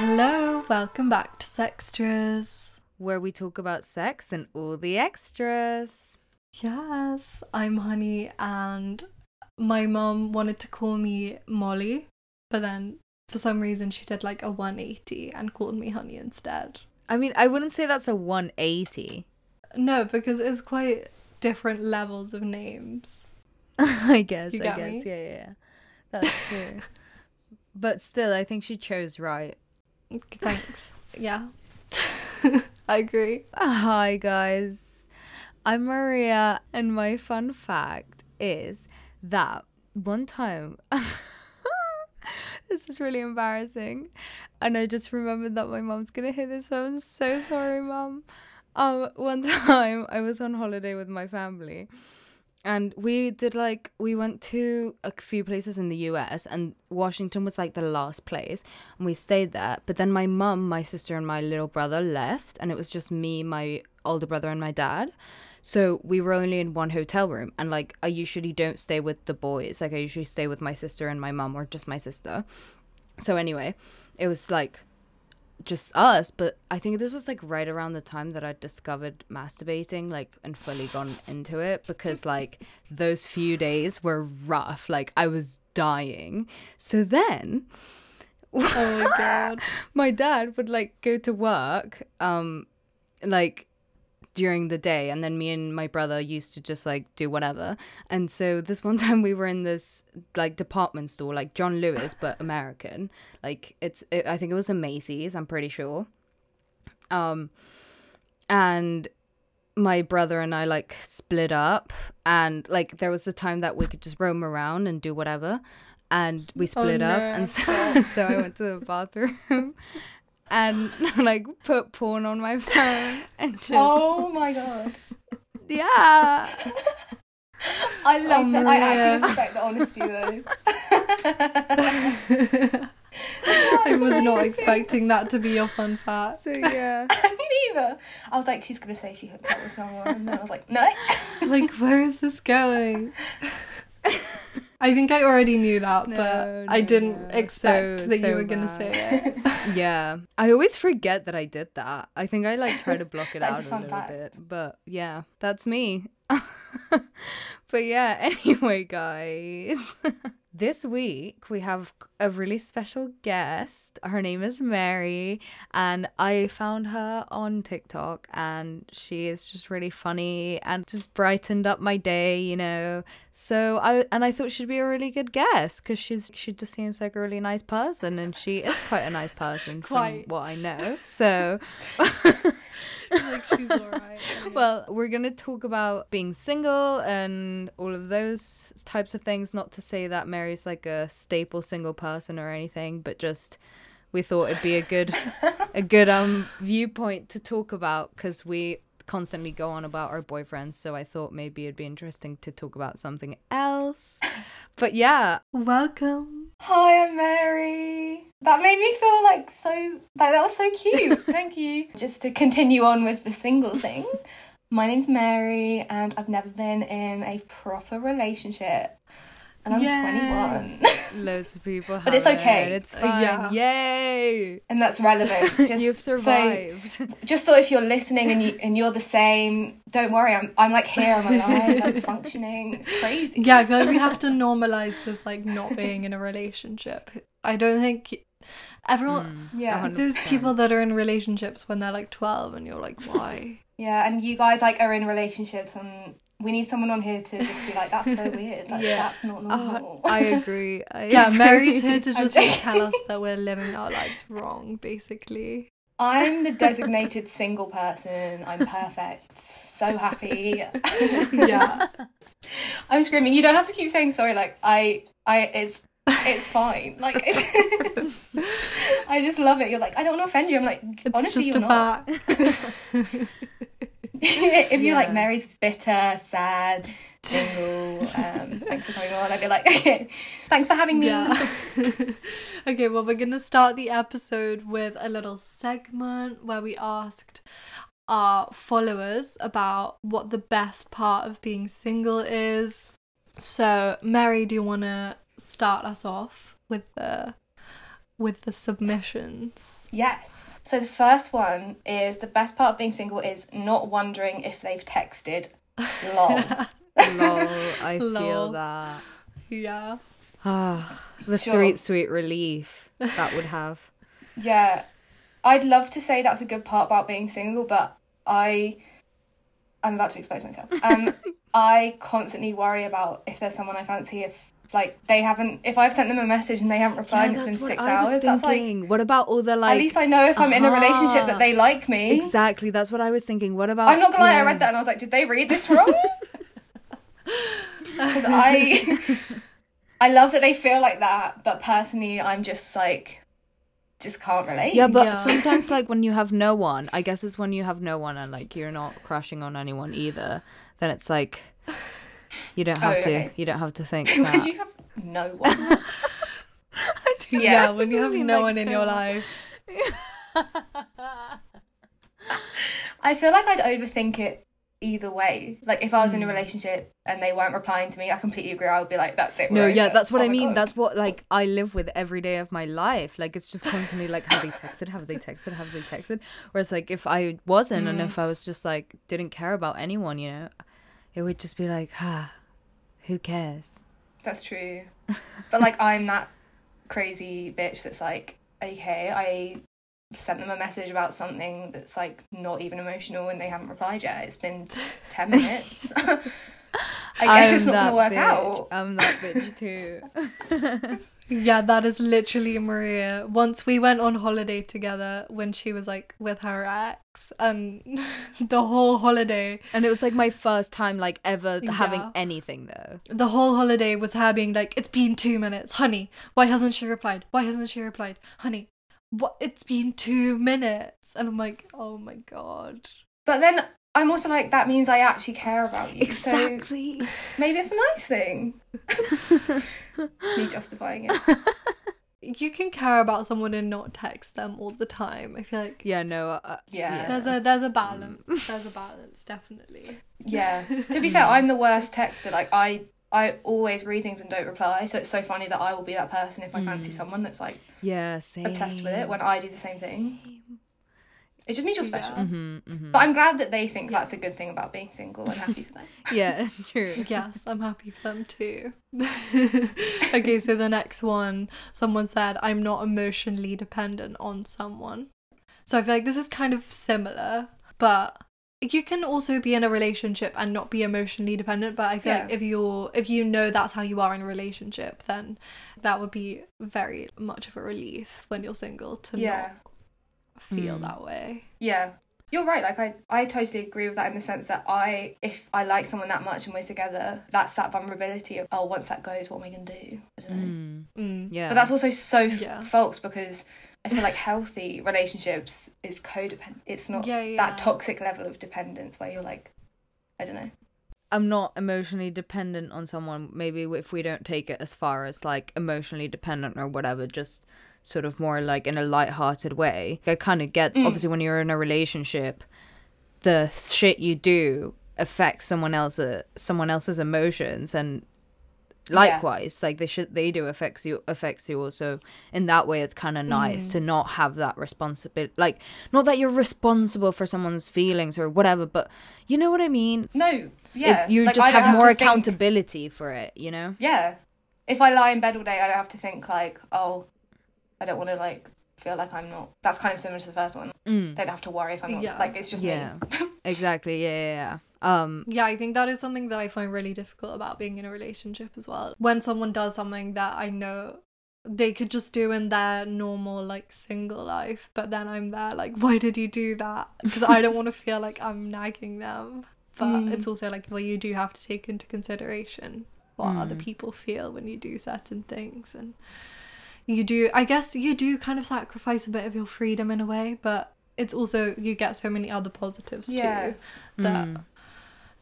Hello, welcome back to Sextras. where we talk about sex and all the extras. Yes, I'm Honey, and my mom wanted to call me Molly, but then for some reason she did like a 180 and called me Honey instead. I mean, I wouldn't say that's a 180. No, because it's quite different levels of names. I guess, I guess. me? Yeah, yeah, yeah. That's true. but still, I think she chose right. Thanks. yeah. I agree. Hi, guys. I'm Maria, and my fun fact is that one time. this is really embarrassing. And I just remembered that my mom's gonna hear this, so I'm so sorry, mom. Um, one time I was on holiday with my family, and we did like we went to a few places in the US and Washington was like the last place and we stayed there. But then my mum my sister and my little brother left and it was just me my older brother and my dad. So we were only in one hotel room and like I usually don't stay with the boys. Like I usually stay with my sister and my mum or just my sister. So anyway it was like just us but i think this was like right around the time that i discovered masturbating like and fully gone into it because like those few days were rough. Like i was dying. So then Oh my god. my dad would like go to work um like during the day and then me and my brother used to just like do whatever. And so this one time we were in this like department store like john lewis but american. Like it's it, i think it was a macy's i'm pretty sure. Um and my brother and i like split up and like there was a time that we could just roam around and do whatever and we split up no. and so, so i went to the bathroom and like put porn on my phone and just Oh my god. yeah I love Oh, that. I actually respect the honesty though. I was not expecting that to be your fun fact. so yeah Me neither. I was like, she's gonna say she hooked up with someone, and then I was like, no. Like, where is this going? I think I already knew that, No, but I no, didn't no. expect So- that so you were gonna say it. yeah i always forget that i did that i think i like try to block it out a a, little fact. bit but yeah that's me but yeah anyway guys this week we have a really special guest her name is mary and i found her on tiktok and she is just really funny and just brightened up my day you know so i and i thought she'd be a really good guest because she's she just seems like a really nice person and she is quite a nice person Quite. from what i know so like she's alright. well, we're going to talk about being single and all of those types of things. Not to say that Mary's like a staple single person or anything, but just we thought it'd be a good a good um viewpoint to talk about because we constantly go on about our boyfriends. So I thought maybe it'd be interesting to talk about something else. But yeah, welcome. Hi, I'm Mary. That made me feel like so. Like that was so cute. Thank you. Just to continue on with the single thing. My name's Mary, and I've never been in a proper relationship, and I'm Yay. 21. loads of people. But it's okay. It's Uh, fine. yeah. Yay! and that's relevant. Just You've so- survived. just thought if you're listening and you and you're the same, don't worry. I'm I'm like here. I'm alive. I'm functioning. It's crazy. Yeah, I feel like we have to normalize this, like not being in a relationship. I don't think everyone. Yeah. Mm, Those 100%. people that are in relationships when they're like twelve, and you're like, why? Yeah, and you guys like are in relationships, and we need someone on here to just be like, "That's so weird. Like, Yeah. that's not uh-huh. normal." I agree. I Yeah, Mary's here to just like, tell us that we're living our lives wrong, basically. I'm the designated single person. I'm perfect. So happy. Yeah. I'm screaming. You don't have to keep saying sorry. Like I, I, it's, it's fine. Like it's, I just love it. You're like, I don't want to offend you. I'm like, It's honestly, just you're a not. if you're like Mary's bitter, sad, single, um, thanks for coming on, I'd be like, okay, thanks for having me. Yeah. okay, well, we're going to start the episode with a little segment where we asked our followers about what the best part of being single is. So, Mary, do you want to start us off with the with the submissions? Yes. So the first one is the best part of being single is not wondering if they've texted. Lol. Lol, I feel that. Yeah. Ah, the Sure. sweet, sweet relief that would have. yeah. I'd love to say that's a good part about being single, but I I'm about to expose myself. Um I constantly worry about if there's someone I fancy if like they haven't if I've sent them a message and they haven't replied and it's been six hours, that's like what about all the like? at least I know if I'm in a relationship that they like me. exactly, that's what I was thinking. What about? I'm not gonna lie, you I read that and I was like, did they read this wrong? Because I, I love that they feel like that, but personally, I'm just like, just can't relate. Yeah, but Yeah. sometimes like when you have no one, I guess it's when you have no one and like you're not crushing on anyone either. Then it's like you don't have Oh, to. okay. You don't have to think when you have no one. Yeah, yeah. when you have no like, one in your life. I feel like I'd overthink it either way. Like if I was in a Hmm. relationship and they weren't replying to me, I completely agree. I would be like, that's it. No, yeah, over. that's what Oh I mean. God. That's what like I live with every day of my life. Like it's just constantly like, have they texted? Have they texted? Have they texted? Whereas like if I wasn't and Mm. if I was just like didn't care about anyone, you know, it would just be like, ah, who cares? That's true. But like I'm that crazy bitch that's like, okay, I sent them a message about something that's like not even emotional and they haven't replied yet. It's been ten minutes. I guess it's I'm not gonna that work bitch. out. I'm that bitch too. Yeah, that is literally Maria. Once we went on holiday together when she was like with her ex, and the whole holiday, and it was like my first time like ever having anything though. the whole holiday was her being like, "It's been two minutes, honey. Why hasn't she replied? Why hasn't she replied, honey? What? It's been two minutes." And I'm like, "Oh my god." But then I'm also like, that means I actually care about you. So Exactly. maybe it's a nice thing. Me justifying it. You can care about someone and not text them all the time. I feel like yeah, no. Uh, Yeah. there's a there's a balance. There's a balance, definitely. Yeah. To be fair, I'm the worst texter. Like I I always read things and don't reply. So it's so funny that I will be that person if I fancy someone that's like yeah, same. obsessed with it when I do the same thing. It just means you're special. Yeah. hmm mm-hmm. But I'm glad that they think that's a good thing about being single and happy for them. Yeah, true. Yes, I'm happy for them too. okay, so the next one, someone said, I'm not emotionally dependent on someone. So I feel like this is kind of similar, but you can also be in a relationship and not be emotionally dependent. But I feel like if you're if you know that's how you are in a relationship, then that would be very much of a relief when you're single to Yeah. not feel Mm. that way. Yeah. You're right. Like I, I totally agree with that in the sense that I, if I like someone that much and we're together, that's that vulnerability of oh, once that goes, what am I gonna do? I don't know. Mm, Mm. yeah. But that's also so f- Yeah. false because I feel like healthy relationships is codependent. It's not Yeah, yeah. that toxic level of dependence where you're like, I don't know. I'm not emotionally dependent on someone. Maybe if we don't take it as far as like emotionally dependent or whatever, just sort of more like in a light-hearted way. I kind of get Mm. obviously when you're in a relationship, the shit you do affects someone else uh, someone else's emotions and likewise like the shit they do affects you affects you also in that way it's kind of nice to not have that responsibility like not that you're responsible for someone's feelings or whatever but you know what i mean No, it- yeah. you like, just don't have, more to think- accountability for it you know Yeah. If I lie in bed all day, I don't have to think like, oh, I don't want to like feel like I'm not. That's kind of similar to the first one. mm. They don't have to worry if I'm not. Yeah. Like it's just Yeah. me. exactly yeah, yeah yeah um Yeah, I think that is something that I find really difficult about being in a relationship as well. When someone does something that I know they could just do in their normal like single life, but then I'm there like, why did you do that? Because I don't want to feel like I'm nagging them. But Mm. it's also like, well, you do have to take into consideration what other Mm. people feel when you do certain things and you do i guess you do kind of sacrifice a bit of your freedom in a way but it's also you get so many other positives Yeah. too that mm.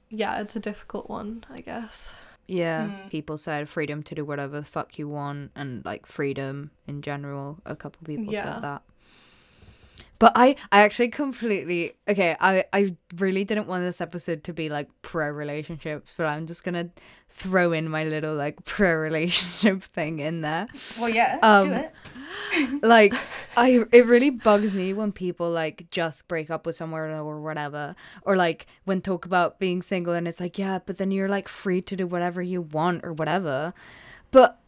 yeah, it's a difficult one, I guess. yeah Mm. people said freedom to do whatever the fuck you want and like freedom in general a couple people Yeah. said that But I, I actually completely okay. I, I really didn't want this episode to be like pro relationships, but I'm just gonna throw in my little like pro relationship thing in there. Well, yeah, Um, do it. Like, I it really bugs me when people like just break up with someone or whatever, or like when talk about being single and it's like yeah, but then you're like free to do whatever you want or whatever. But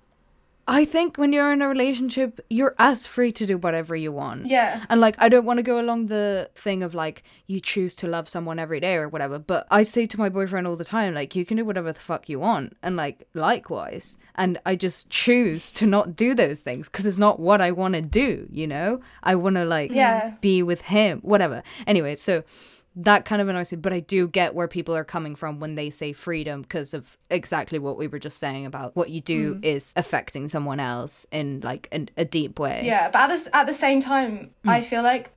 I think when you're in a relationship, you're as free to do whatever you want. Yeah. And like, I don't want to go along the thing of like, you choose to love someone every day or whatever. But I say to my boyfriend all the time, like, you can do whatever the fuck you want. And like, likewise. And I just choose to not do those things because it's not what I want to do, you know? I want to like Yeah. be with him, whatever. Anyway, so that kind of annoys me. But I do get where people are coming from when they say freedom because of exactly what we were just saying about what you do is affecting someone else in like an, a deep way. Yeah, but at the, at the same time, Mm. I feel like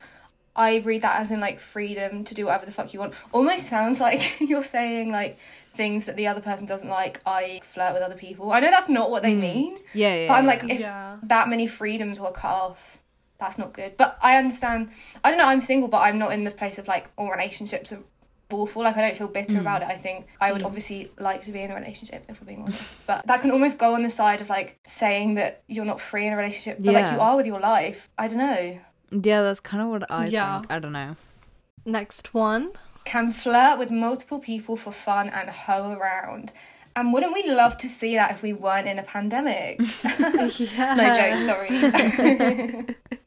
I read that as in like freedom to do whatever the fuck you want. Almost sounds like you're saying like things that the other person doesn't like, I flirt with other people. I know that's not what they mean, Yeah, yeah. but I'm like, if Yeah. that many freedoms were cut off, that's not good. But I understand. I don't know. I'm single, but I'm not in the place of like all relationships are awful. Like I don't feel bitter Hmm. about it. I think I would obviously like to be in a relationship if we're being honest. But that can almost go on the side of like saying that you're not free in a relationship, but like you are with your life. I don't know. Yeah, that's kind of what I Yeah. think. I don't know. Next one. Can flirt with multiple people for fun and hoe around. And wouldn't we love to see that if we weren't in a pandemic? No joke, sorry.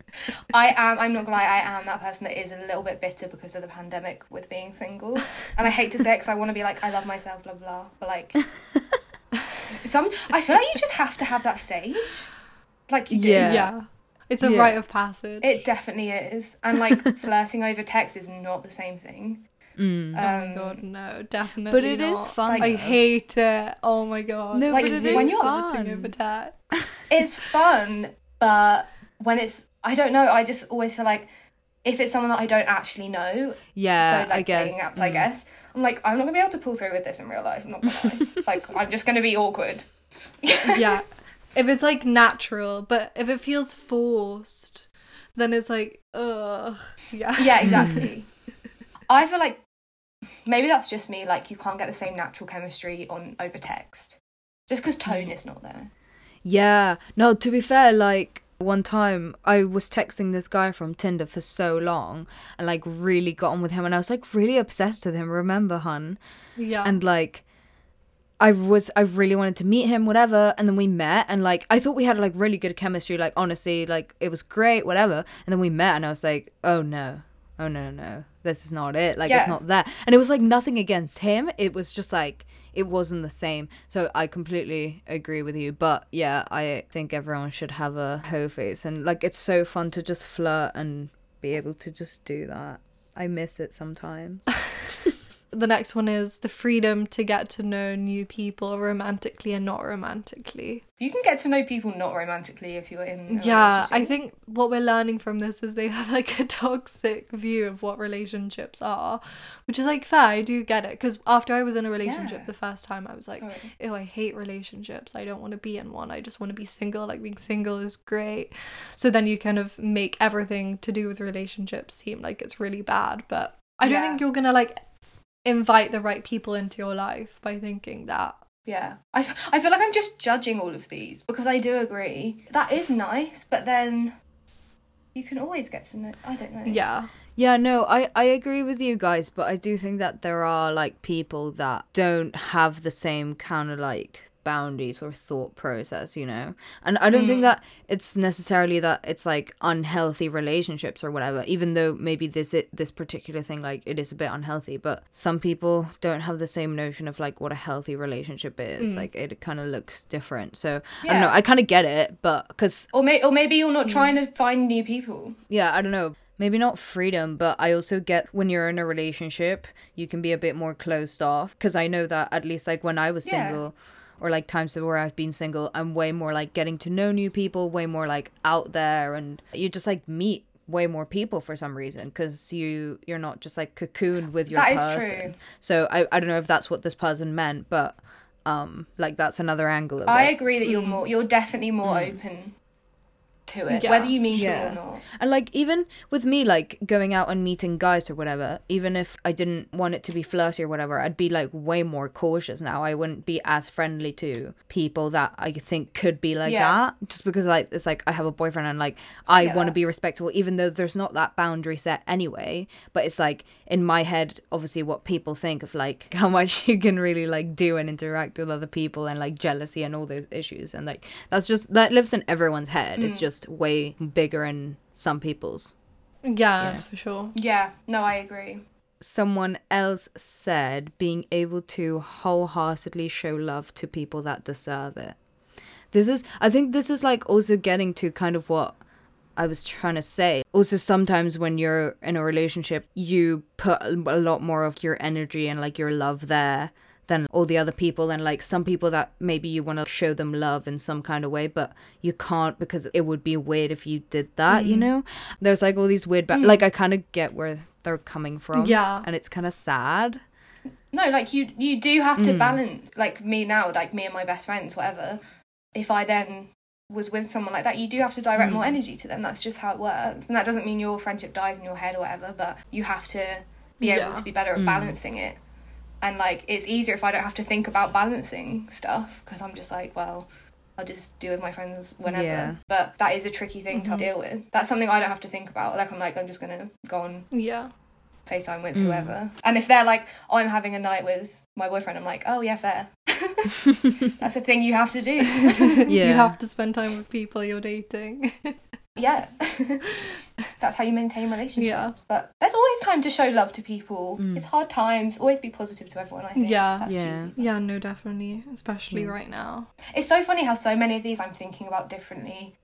I am, I'm not gonna lie, I am that person that is a little bit bitter because of the pandemic with being single. And I hate to say it because I want to be like, I love myself, blah, blah. But like, some, I feel like you just have to have that stage. Like, you do. Yeah. Yeah. It's a Yeah. rite of passage. It definitely is. And like, flirting over text is not the same thing. Mm. oh my Um, god, no, definitely. But it is not. fun. Like- I hate it. Oh my god. No, Like, but it when is you're flirting fun. over text. It's fun, but when it's, I don't know, I just always feel like if it's someone that I don't actually know, Yeah, so like I guess. apps, I Mm. guess. I'm like, I'm not gonna be able to pull through with this in real life. I'm not gonna like, I'm just gonna be awkward. yeah. If it's like natural, but if it feels forced, then it's like, ugh. Yeah. Yeah, exactly. I feel like maybe that's just me. Like, you can't get the same natural chemistry on over text, just because tone is not there. Yeah. No, to be fair, like one time I was texting this guy from Tinder for so long and like really got on with him and I was like really obsessed with him, remember, hun? Yeah. And like I was I really wanted to meet him, whatever, and then we met and like I thought we had like really good chemistry, like honestly, like it was great, whatever. And then we met and I was like, Oh no. Oh no, no. no. This is not it. Like Yeah. it's not that. And it was like nothing against him. It was just like it wasn't the same. So I completely agree with you. But yeah, I think everyone should have a hoe face and like it's so fun to just flirt and be able to just do that. I miss it sometimes. the next one is the freedom to get to know new people romantically and not romantically. You can get to know people not romantically if you're in. Yeah, I think what we're learning from this is they have like a toxic view of what relationships are, which is like fair. I do get it because after I was in a relationship Yeah. the first time, I was like, oh, I hate relationships. I don't want to be in one. I just want to be single. Like being single is great." So then you kind of make everything to do with relationships seem like it's really bad, but I don't Yeah. think you're gonna like invite the right people into your life by thinking that. Yeah, I, f- I feel like I'm just judging all of these because I do agree that is nice, but then you can always get to know. I don't know. Yeah. Yeah, no, I, I agree with you guys, but I do think that there are like people that don't have the same kind of like boundaries or thought process, you know? And I don't think mm. that it's necessarily that it's like unhealthy relationships or whatever, even though maybe this it, this particular thing like it is a bit unhealthy, but some people don't have the same notion of like what a healthy relationship is. Mm. Like it kind of looks different. So, I don't know, I kind of get it, but cuz Or may- or maybe you're not mm. trying to find new people. yeah, I don't know. Maybe not freedom, but I also get when you're in a relationship, you can be a bit more closed off. Because I know that at least like when I was Yeah. single, or like times where I've been single, I'm way more like getting to know new people, way more like out there, and you just like meet way more people for some reason because you you're not just like cocooned with your That is person. true. So I I don't know if that's what this person meant, but um like that's another angle of I it. agree that you're more. You're definitely more open to it, Yeah. whether you mean Yeah. it or not. And like even with me like going out and meeting guys or whatever, even if I didn't want it to be flirty or whatever, I'd be like way more cautious now. I wouldn't be as friendly to people that I think could be like Yeah. that. Just because like it's like I have a boyfriend and like I want to be respectful even though there's not that boundary set anyway. But it's like in my head obviously what people think of like how much you can really like do and interact with other people and like jealousy and all those issues and like that's just that lives in everyone's head. It's mm. just way bigger in some people's. Yeah, Yeah. for sure. Yeah, no, I agree. Someone else said being able to wholeheartedly show love to people that deserve it. This is, I think, this is like also getting to kind of what I was trying to say. Also, sometimes when you're in a relationship, you put a a lot more of your energy and like your love there than all the other people. And like some people that maybe you want to show them love in some kind of way, but you can't because it would be weird if you did that, you mm. know? There's like all these weird, ba- mm. like, I kind of get where they're coming from. Yeah. And it's kind of sad. No, like you you do have to mm. balance like me now, like me and my best friends, whatever. If I then was with someone like that, you do have to direct more energy to them. That's just how it works. And that doesn't mean your friendship dies in your head or whatever, but you have to be able Yeah. to be better at balancing it. And like it's easier if I don't have to think about balancing stuff because I'm just like, well, I'll just do with my friends whenever. Yeah. But that is a tricky thing to deal with. That's something I don't have to think about. Like I'm like I'm just gonna go on Yeah. FaceTime with Mm. whoever. And if they're like, oh, I'm having a night with my boyfriend, I'm like, oh, yeah, fair. That's a thing you have to do. Yeah. You have to spend time with people you're dating. yeah. That's how you maintain relationships. Yeah. But there's always time to show love to people. It's hard times. Always be positive to everyone, I think. Yeah. That's Yeah. cheesy. yeah, no, definitely. Especially Yeah. right now. It's so funny how so many of these I'm thinking about differently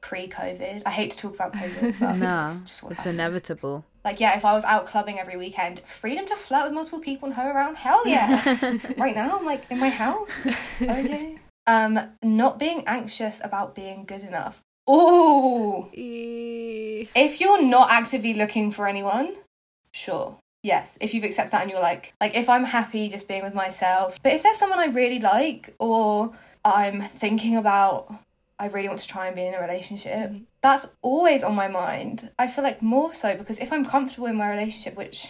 pre-COVID. I hate to talk about COVID, but Nah, it's just it's happened. inevitable. Like, yeah, if I was out clubbing every weekend, freedom to flirt with multiple people and hoe around, hell yeah. right now, I'm like in my house. Okay. Um, not being anxious about being good enough. Oh, E- eh. if you're not actively looking for anyone, sure. Yes, if you've accepted that and you're like, like if I'm happy just being with myself, but if there's someone I really like or I'm thinking about, I really want to try and be in a relationship, mm. that's always on my mind. I feel like more so because if I'm comfortable in my relationship, which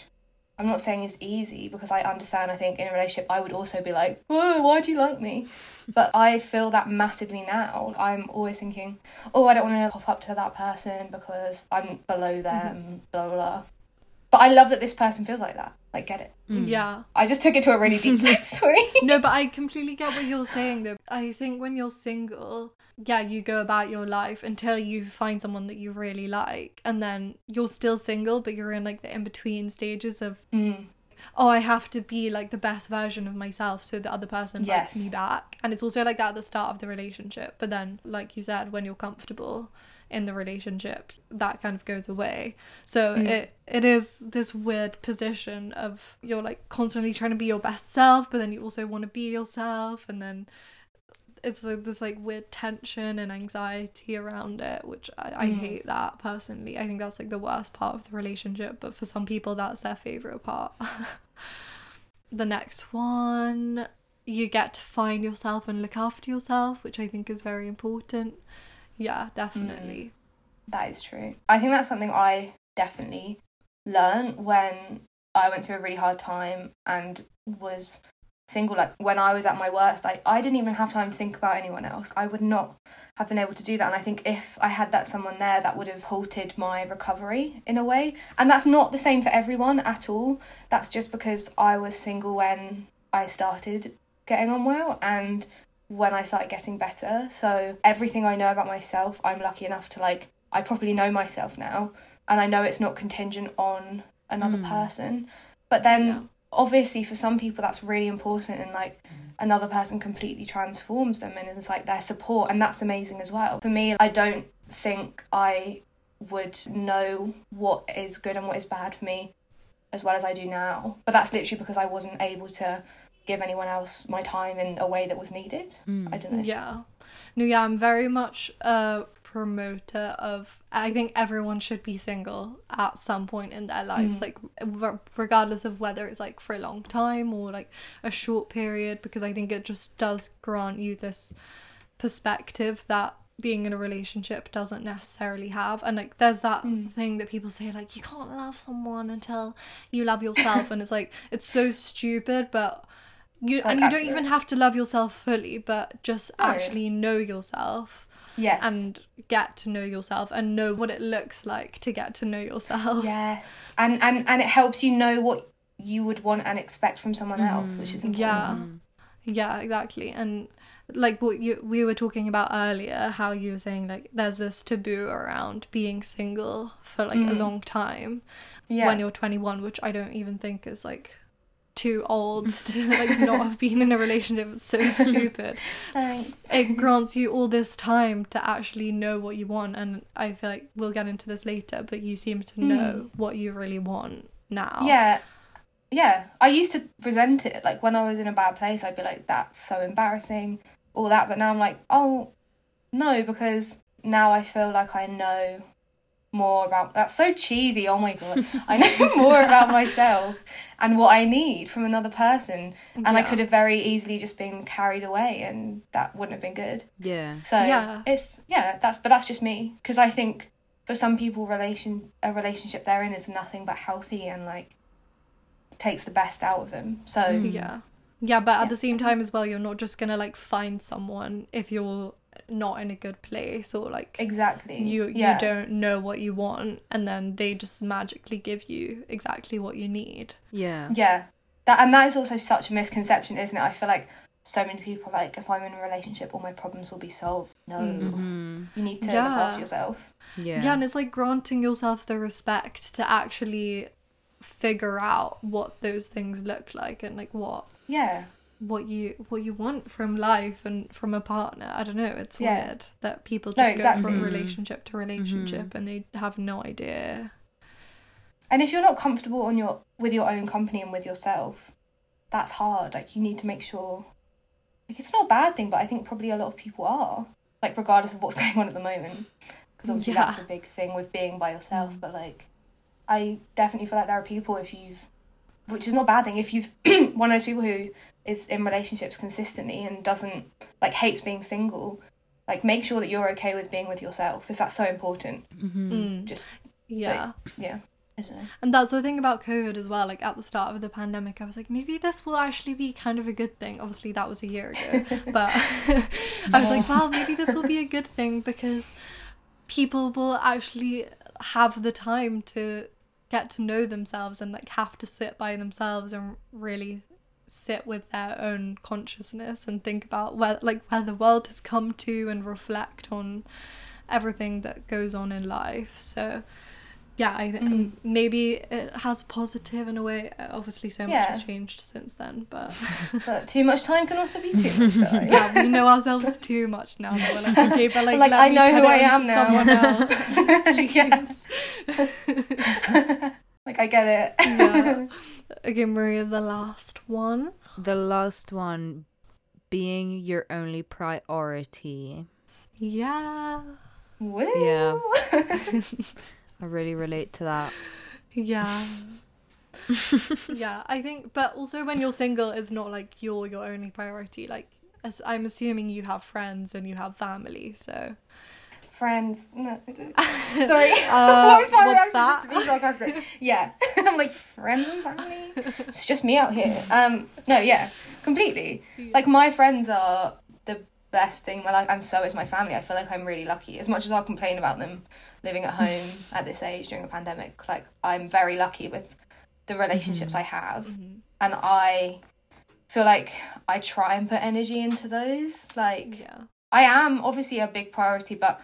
I'm not saying it's easy because I understand, I think in a relationship I would also be like, oh, why do you like me? But I feel that massively now. I'm always thinking, oh, I don't want to pop up to that person because I'm below them, blah, blah, blah. But I love that this person feels like that. Like, get it. Yeah. I just took it to a really deep place, sorry. No, but I completely get what you're saying though. I think when you're single, yeah, you go about your life until you find someone that you really like. And then you're still single, but you're in like the in between stages of, Mm. oh, I have to be like the best version of myself so the other person Yes. likes me back. And it's also like that at the start of the relationship. But then, like you said, when you're comfortable in the relationship, that kind of goes away. So mm. it it is this weird position of you're like constantly trying to be your best self, but then you also want to be yourself, and then it's like this like weird tension and anxiety around it, which I, I mm. hate that personally. I think that's like the worst part of the relationship, but for some people that's their favorite part. the next one, you get to find yourself and look after yourself, which I think is very important. Yeah, mm. definitely. That is true. I think that's something I definitely learned when I went through a really hard time and was single. Like when I was at my worst, I, I didn't even have time to think about anyone else. I would not have been able to do that. And I think if I had that someone there, that would have halted my recovery in a way. And that's not the same for everyone at all. That's just because I was single when I started getting on well and when I started getting better. So everything I know about myself, I'm lucky enough to like I properly know myself now and I know it's not contingent on another hmm. person. But then Yeah. obviously for some people that's really important and like hmm. another person completely transforms them and it's like their support and that's amazing as well. For me, I don't think I would know what is good and what is bad for me as well as I do now. But that's literally because I wasn't able to give anyone else my time in a way that was needed. I don't know. Yeah. No, yeah, I'm very much a promoter of I think everyone should be single at some point in their lives, like re- regardless of whether it's like for a long time or like a short period, because I think it just does grant you this perspective that being in a relationship doesn't necessarily have and like there's that Mm. thing that people say like you can't love someone until you love yourself and it's like it's so stupid but you Like, and you don't even have to love yourself fully but just No. actually know yourself Yes. and get to know yourself and know what it looks like to get to know yourself yes. And and and it helps you know what you would want and expect from someone else, which is important. Yeah. Yeah, exactly. And like what you we were talking about earlier, how you were saying like there's this taboo around being single for like a Mm. long time Yeah. when you're 21, which I don't even think is like too old to like not have been in a relationship. It's so stupid. Thanks. It grants you all this time to actually know what you want, and I feel like we'll get into this later. But you seem to hmm. know what you really want now. Yeah. Yeah. I used to resent it. Like when I was in a bad place, I'd be like, that's so embarrassing, all that. But now I'm like, oh, no, because now I feel like I know more about that's so cheesy oh my god i know more about myself and what i need from another person and i could have very easily just been carried away and that wouldn't have been good Yeah. so Yeah. it's yeah, that's but that's just me because I think for some people, relation a relationship they're in is nothing but healthy and like takes the best out of them. So Yeah. Yeah, but at Yeah. the same time as well, you're not just gonna like find someone if you're not in a good place or like exactly, you yeah. you don't know what you want and then they just magically give you exactly what you need. Yeah. yeah, that and that is also such a misconception, isn't it? I feel like so many people are like if I'm in a relationship, all my problems will be solved. No, Mm-hmm. you need to look after yourself. Yeah. Yeah. and it's like granting yourself the respect to actually figure out what those things look like and like what Yeah, what you what you want from life and from a partner. I don't know, it's Yeah. weird that people No, just go from relationship to relationship mm-hmm. and they have no idea. and if you're not comfortable on your with your own company and with yourself, that's hard. Like you need to make sure. Like it's not a bad thing, but I think probably a lot of people are. Like regardless of what's going on at the moment, because obviously Yeah. that's a big thing with being by yourself. Mm. But like, I definitely feel like there are people if you've, which is not a bad thing, if you've one of those people who is in relationships consistently and doesn't like hates being single. Like make sure that you're okay with being with yourself, because that's so important. Mm-hmm. Mm. Just Yeah. yeah, I don't know. And that's the thing about COVID as well. Like at the start of the pandemic, I was like, maybe this will actually be kind of a good thing. Obviously, that was a year ago, but I was like, well, maybe this will be a good thing because people will actually have the time to get to know themselves and like have to sit by themselves and really sit with their own consciousness and think about where like where the world has come to and reflect on everything that goes on in life so yeah i think Mm. maybe it has positive in a way Uh, obviously so much Yeah. has changed since then but But too much time can also be too much time. yeah we know ourselves too much now that we're like okay but like, Like, I know who I am now. someone else like I get it. yeah okay maria the last one The last one being your only priority. yeah Woo. Yeah. I really relate to that. Yeah. yeah, I think, but also when you're single, it's not like you're your only priority. Like, as I'm assuming you have friends and you have family, so. Friends. No, I don't. Sorry. Uh, what was my what's reaction that? just to be sarcastic? Yeah. I'm like, friends and family? It's just me out here. Um, no, yeah. Completely. Like my friends are the best thing in my life and so is my family. I feel like I'm really lucky. As much as I'll complain about them living at home at this age during a pandemic, like I'm very lucky with the relationships I have. Mhm. And I feel like I try and put energy into those. Like Yeah. I am obviously a big priority, but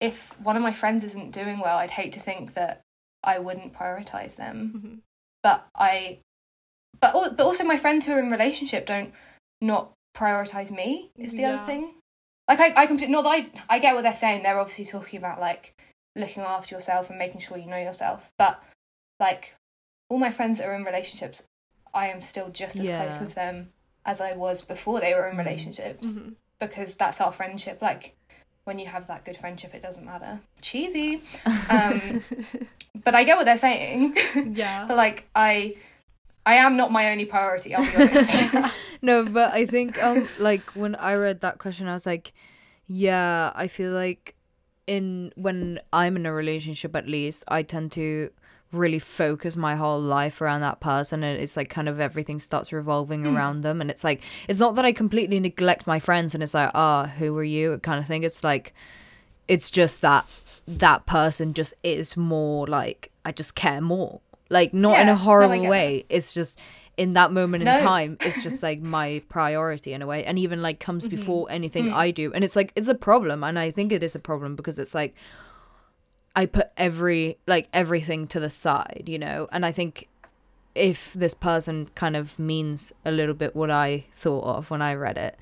if one of my friends isn't doing well, I'd hate to think that I wouldn't prioritize them. Mhm. But I, but but also my friends who are in relationship don't not prioritize me. Is the Yeah. other thing. Like I, I completely not that I, I get what they're saying. They're obviously talking about like looking after yourself and making sure you know yourself. But like all my friends that are in relationships, I am still just as close with them as I was before they were in Mm. relationships Mhm. because that's our friendship. Like when you have that good friendship, it doesn't matter. Cheesy, um, but I get what they're saying. yeah. but like I, I am not my only priority. I'll be honest. No, but I think um like when I read that question I was like Yeah, I feel like in when I'm in a relationship at least, I tend to really focus my whole life around that person and it's like kind of everything starts revolving around them and it's like it's not that I completely neglect my friends and it's like, ah, who are you? It kind of thing. It's like it's just that that person just is more like I just care more. Like not in a horrible get way. It's just in that moment in time, it's just like my priority in a way, and even like comes Mm-hmm. before anything Mm. I do. And it's like it's a problem, and I think it is a problem because it's like I put every like everything to the side, you know. And I think if this person kind of means a little bit what I thought of when I read it,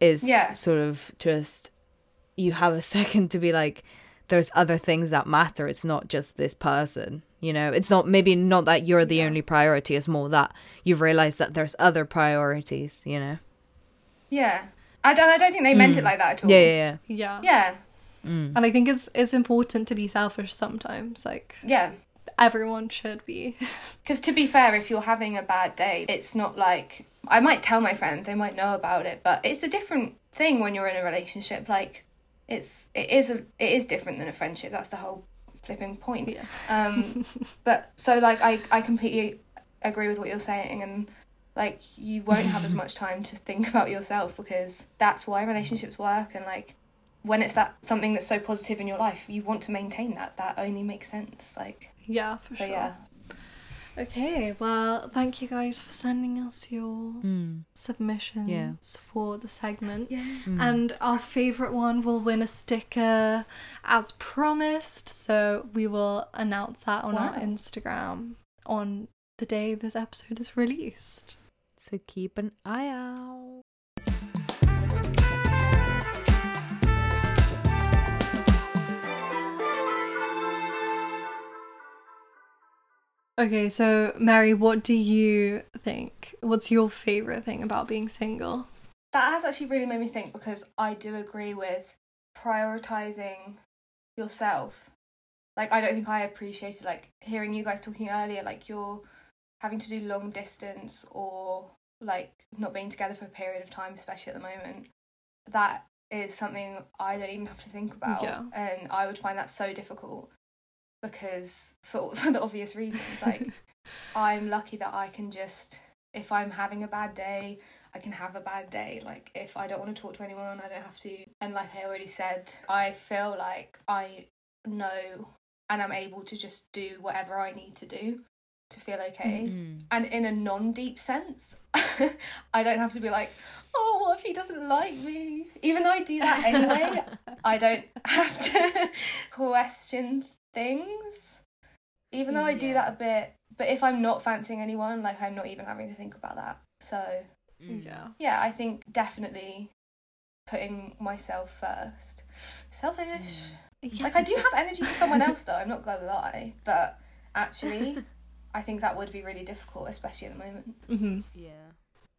is Yeah. sort of just you have a second to be like there's other things that matter it's not just this person you know it's not maybe not that you're the Yeah. only priority it's more that you've realized that there's other priorities you know Yeah. I don't I don't think they meant it like that at all. Mm. yeah yeah yeah Yeah. Yeah. Mm. And I think it's it's important to be selfish sometimes. Like Yeah. everyone should be. Because to be fair, if you're having a bad day, it's not like I might tell my friends, they might know about it, but it's a different thing when you're in a relationship. Like it's it is a it is different than a friendship. That's the whole flipping point. yeah. Um, but so like I I completely agree with what you're saying, and like you won't have as much time to think about yourself because that's why relationships work, and like when it's that something that's so positive in your life, you want to maintain that. That only makes sense. Like Yeah, for so, sure. yeah. Okay, well, thank you guys for sending us your Mm. submissions for the segment. Yeah. And our favourite one will win a sticker as promised. So we will announce that on our Instagram on the day this episode is released. so keep an eye out Okay, so Mary, what do you think? What's your favourite thing about being single? That has actually really made me think because I do agree with prioritizing yourself. Like I don't think I appreciated like hearing you guys talking earlier like you're having to do long distance or like not being together for a period of time especially at the moment. That is something I don't even have to think about Yeah. and I would find that so difficult because for for the obvious reasons like I'm lucky that I can just if I'm having a bad day I can have a bad day. Like if I don't want to talk to anyone, I don't have to. And like I already said, I feel like I know and I'm able to just do whatever I need to do to feel okay. Mm. And in a non-deep sense, I don't have to be like, oh, what if he doesn't like me? Even though I do that anyway, I don't have to question things. Even though I do Yeah. that a bit, but if I'm not fancying anyone, like I'm not even having to think about that. So Mm. Yeah. yeah, I think definitely putting myself first. Selfish. Like I do have energy for someone else though, I'm not gonna lie. But actually I think that would be really difficult, especially at the moment. hmm yeah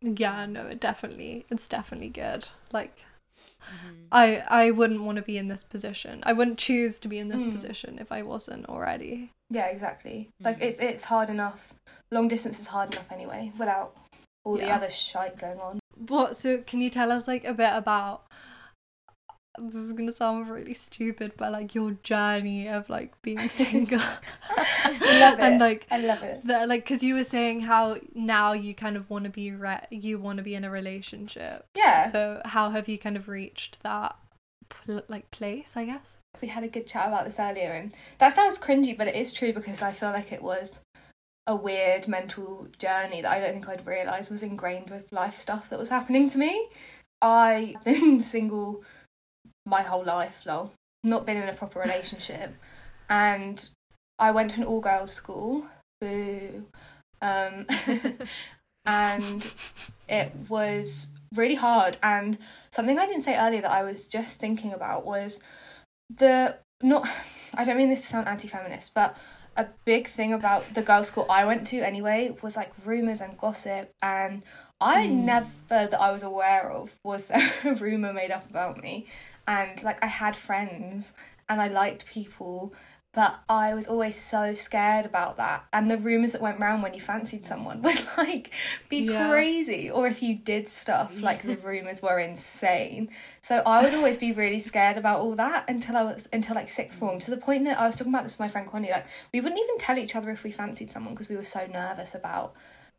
Yeah, no, it definitely, it's definitely good. Like, Mhm. I I wouldn't want to be in this position. I wouldn't choose to be in this Mm. position if I wasn't already. Yeah, exactly. Like Mhm. it's it's hard enough. Long distance is hard enough anyway, without all the other shite going on. What? So, can you tell us like a bit about? This is gonna sound really stupid, but like your journey of like being single. Love And like I love it. the like, cause you were saying how now you kind of want to be re- you want to be in a relationship. Yeah. So how have you kind of reached that pl- like place? I guess. we had a good chat about this earlier and that sounds cringy but it is true because i feel like it was a weird mental journey that i don't think i'd realised was ingrained with life stuff that was happening to me i've been single my whole life lol not been in a proper relationship. And i went to an all girls school. Boo. Um and it was really hard. And something i didn't say earlier that i was just thinking about was the not I don't mean this to sound anti-feminist, but a big thing about the girls' school I went to anyway was like rumors and gossip, and I Mm. never that I was aware of was there a rumor made up about me, and like I had friends and I liked people, But I was always so scared about that. And the rumours that went round when you fancied someone would like be Yeah. crazy. Or if you did stuff, like the rumours were insane. So I would always be really scared about all that until I was until like sixth form, to the point that I was talking about this with my friend Connie, like we wouldn't even tell each other if we fancied someone because we were so nervous about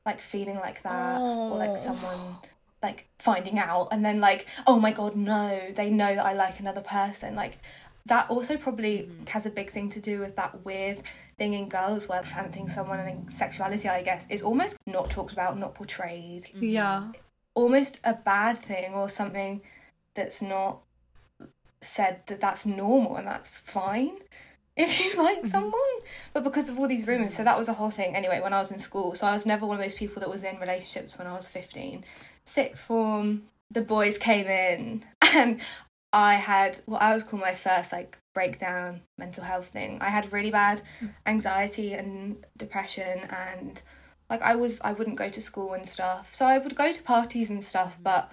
like feeling like that or like Oh. someone like finding out and then like oh my god no they know that i like another person. Like that also probably mm. has a big thing to do with that weird thing in girls where fancying someone and sexuality i guess is almost not talked about not portrayed. Mm-hmm. Yeah. almost a bad thing or something that's not said that that's normal and that's fine if you like mm-hmm. someone. But because of all these rumors so that was a whole thing anyway when i was in school. So i was never one of those people that was in relationships when i was 15 sixth form the boys came in and i had what i would call my first like breakdown mental health thing. I had really bad anxiety and depression and like i was i wouldn't go to school and stuff. So i would go to parties and stuff but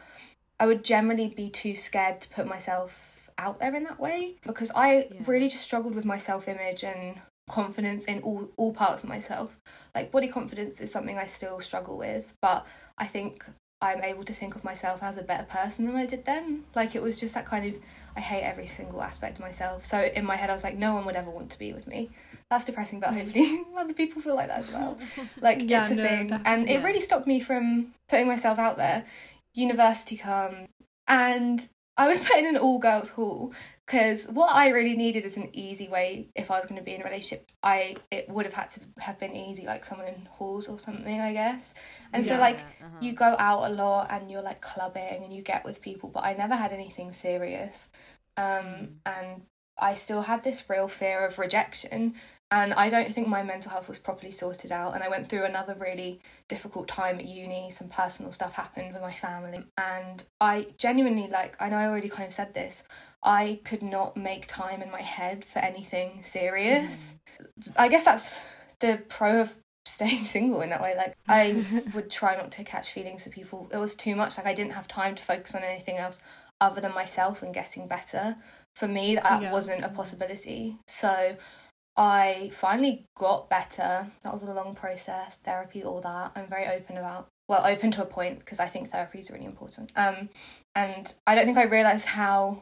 i would generally be too scared to put myself out there in that way because i Yeah. really just struggled with my self-image and confidence in all all parts of myself. Like body confidence is something i still struggle with but i think i'm able to think of myself as a better person than i did then. Like it was just that kind of i hate every single aspect of myself. So in my head i was like no one would ever want to be with me. That's depressing but mm. hopefully other people feel like that as well. Like Yeah, it's a no, thing. And it Yeah. really stopped me from putting myself out there. University come and i was put in an all girls hall because what i really needed is an easy way if i was going to be in a relationship i it would have had to have been easy like someone in halls or something i guess. And so Yeah, like uh-huh. you go out a lot and you're like clubbing and you get with people but i never had anything serious. Um and i still had this real fear of rejection and i don't think my mental health was properly sorted out and i went through another really difficult time at uni. Some personal stuff happened with my family. And i genuinely like i know i already kind of said this i could not make time in my head for anything serious. Mm. I guess that's the pro of staying single in that way. Like i would try not to catch feelings for people. It was too much. Like i didn't have time to focus on anything else other than myself and getting better. For me that Yeah. wasn't a possibility. So i finally got better. That was a long process therapy all that. I'm very open about well open to a point because i think therapy is really important. Um and i don't think i realized how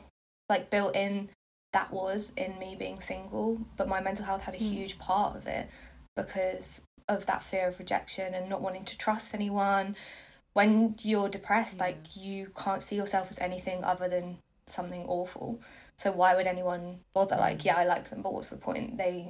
like built in that was in me being single but my mental health had a Mm. huge part of it because of that fear of rejection and not wanting to trust anyone. When you're depressed Yeah. like you can't see yourself as anything other than something awful so why would anyone bother? Like mm. yeah i like them but what's the point? They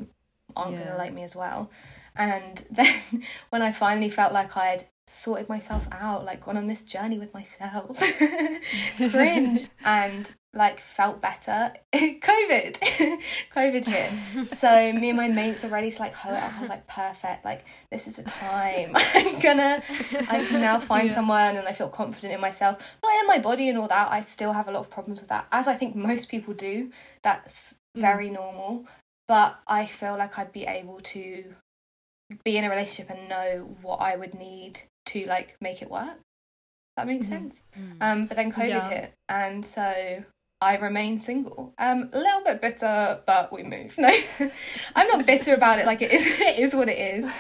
aren't Yeah. gonna like me as well. And then when i finally felt like I had sorted myself out like gone on this journey with myself. Cringe. And like felt better. Covid. Covid hit so me and my mates are ready to like hoe it up. I was like perfect. Like this is the time. I'm gonna i can now find Yeah. someone and i feel confident in myself. Not in my body and all that. I still have a lot of problems with that as i think most people do. That's Mm. very normal. But i feel like i'd be able to be in a relationship and know what i would need to like make it work. That makes Mhm. sense. Mm. um, but then COVID Yeah. hit, and so I remain single. Um, a little bit bitter, but we move. No, I'm not bitter about it. Like it is, it is what it is.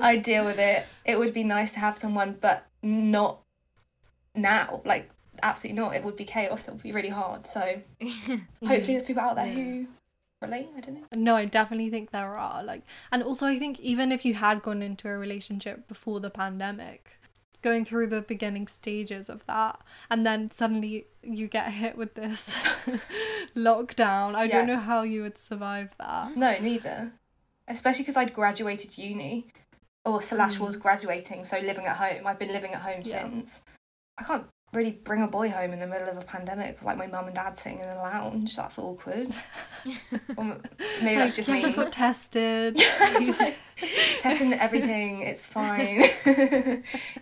I deal with it. It would be nice to have someone, but not now. Like absolutely not. It would be chaos. It would be really hard. So hopefully, there's people out there Yeah. who relate. I don't know. No, I definitely think there are. Like, and also I think even if you had gone into a relationship before the pandemic, going through the beginning stages of that, and then suddenly you get hit with this lockdown, I Yeah. don't know how you would survive that. No, neither. Especially because I'd graduated uni, or slash mm. was graduating, so living at home. I've been living at home Yeah. since. I can't really bring a boy home in the middle of a pandemic, like my mum and dad sitting in the lounge. That's awkward. or m- um, maybe that's just yeah, me. you got tested. Like, Testing everything, it's fine.